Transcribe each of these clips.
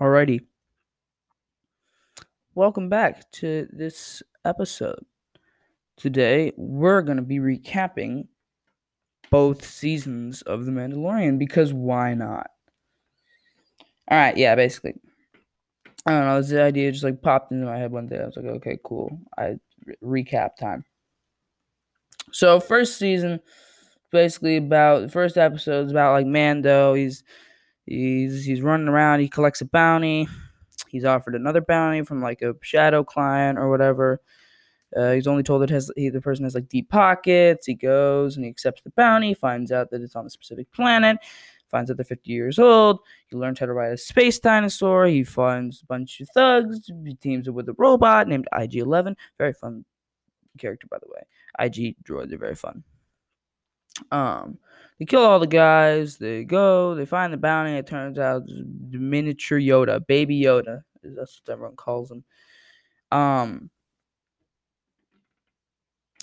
Alrighty. Welcome back to this episode. Today, we're going to be recapping both seasons of The Mandalorian because why not? Alright, yeah, basically. I don't know, this idea just like popped into my head one day. I was like, okay, cool. I re- recap time. So, first season, basically about the first episode is about like Mando. He's he's he's running around. He collects a bounty. He's offered another bounty from like a shadow client or whatever. Uh, he's only told that has he, the person has like deep pockets. He goes and he accepts the bounty. Finds out that it's on a specific planet. Finds out they're 50 years old. He learns how to ride a space dinosaur. He finds a bunch of thugs. He teams up with a robot named IG-11. Very fun character, by the way. IG droids are very fun. Um, they kill all the guys. They go. They find the bounty. It turns out the miniature Yoda, baby Yoda. That's what everyone calls him. Um,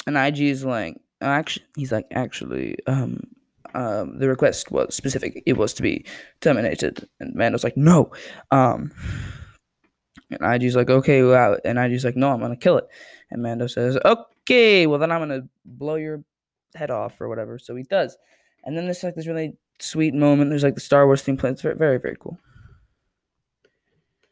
and IG is like, actually, he's like, actually, um, um, the request was specific. It was to be terminated, and Mando's like, no. Um, and IG's like, okay, well, and IG's like, no, I'm gonna kill it. And Mando says, okay, well then I'm gonna blow your head off or whatever. So he does. And then there's like this really sweet moment. There's like the Star Wars theme playing. It's very, very, very cool.